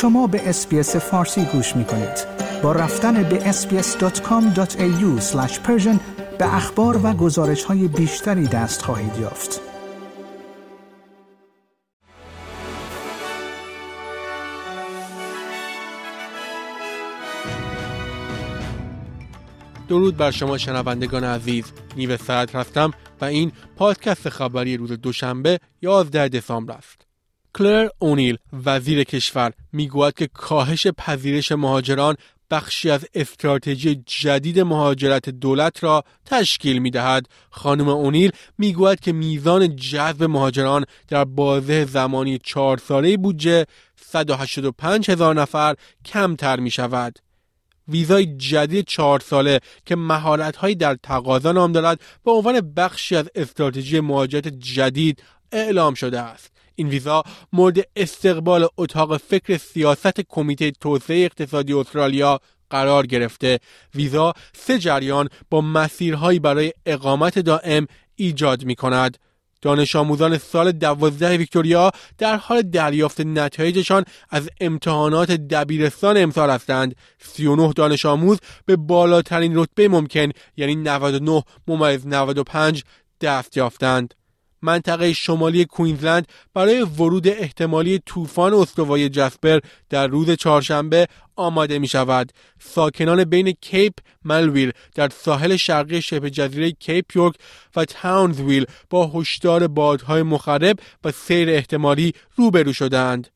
شما به SBS فارسی گوش می کنید. با رفتن به sbs.com.au به اخبار و گزارش های بیشتری دست خواهید یافت. درود بر شما شنوندگان عزیز نیو سعد هستم و این پادکست خبری روز دوشنبه 11 دسامبر است کلر اونیل وزیر کشور می‌گوید که کاهش پذیرش مهاجران بخشی از استراتژی جدید مهاجرت دولت را تشکیل می دهد. خانم اونیل می گوید که میزان جذب مهاجران در بازه زمانی چهار ساله بودجه 185 هزار نفر کمتر می شود. ویزای جدید چهار ساله که مهارتهایی در تقاضا نام دارد به عنوان بخشی از استراتژی مهاجرت جدید اعلام شده است. این ویزا مورد استقبال اتاق فکر سیاست کمیته توسعه اقتصادی استرالیا قرار گرفته. ویزا سه جریان با مسیرهایی برای اقامت دائم ایجاد می کند دانش آموزان سال دوازده ویکتوریا در حال دریافت نتایجشان از امتحانات دبیرستان امسال هستند. 39 دانش آموز به بالاترین رتبه ممکن یعنی 99 ممیز 95 دست یافتند. منطقه شمالی کوینزلند برای ورود احتمالی طوفان استوای جسپر در روز چهارشنبه آماده می شود. ساکنان بین کیپ ملویل در ساحل شرقی شبه جزیره کیپ یورک و تاونزویل با هشدار بادهای مخرب و سیر احتمالی روبرو شدند.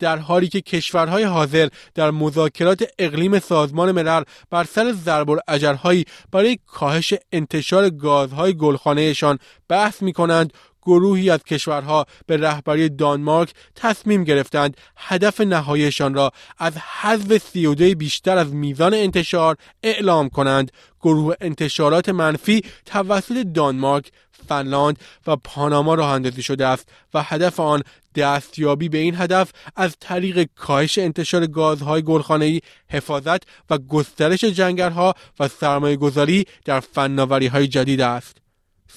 در حالی که کشورهای حاضر در مذاکرات اقلیم سازمان ملل بر سر ضرب برای کاهش انتشار گازهای گلخانهشان بحث می کنند گروهی از کشورها به رهبری دانمارک تصمیم گرفتند هدف نهاییشان را از حذف سی بیشتر از میزان انتشار اعلام کنند. گروه انتشارات منفی توسط دانمارک فنلاند و پاناما راه اندازی شده است و هدف آن دستیابی به این هدف از طریق کاهش انتشار گازهای گلخانه‌ای حفاظت و گسترش جنگلها و سرمایه گذاری در فناوری های جدید است.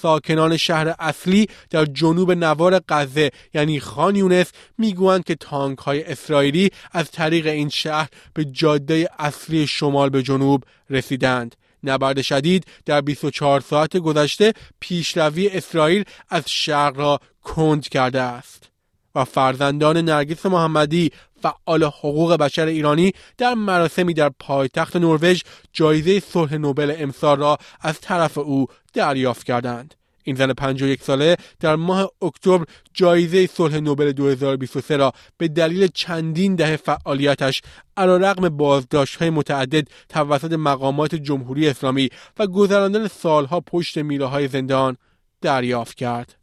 ساکنان شهر اصلی در جنوب نوار غزه یعنی خان یونس می‌گویند که تانک های اسرائیلی از طریق این شهر به جاده اصلی شمال به جنوب رسیدند. نبرد شدید در 24 ساعت گذشته پیشروی اسرائیل از شرق را کند کرده است. و فرزندان نرگس محمدی فعال حقوق بشر ایرانی در مراسمی در پایتخت نروژ جایزه صلح نوبل امسال را از طرف او دریافت کردند این زن 51 ساله در ماه اکتبر جایزه صلح نوبل 2023 را به دلیل چندین دهه فعالیتش علیرغم بازداشت‌های متعدد توسط مقامات جمهوری اسلامی و گذراندن سالها پشت میله زندان دریافت کرد.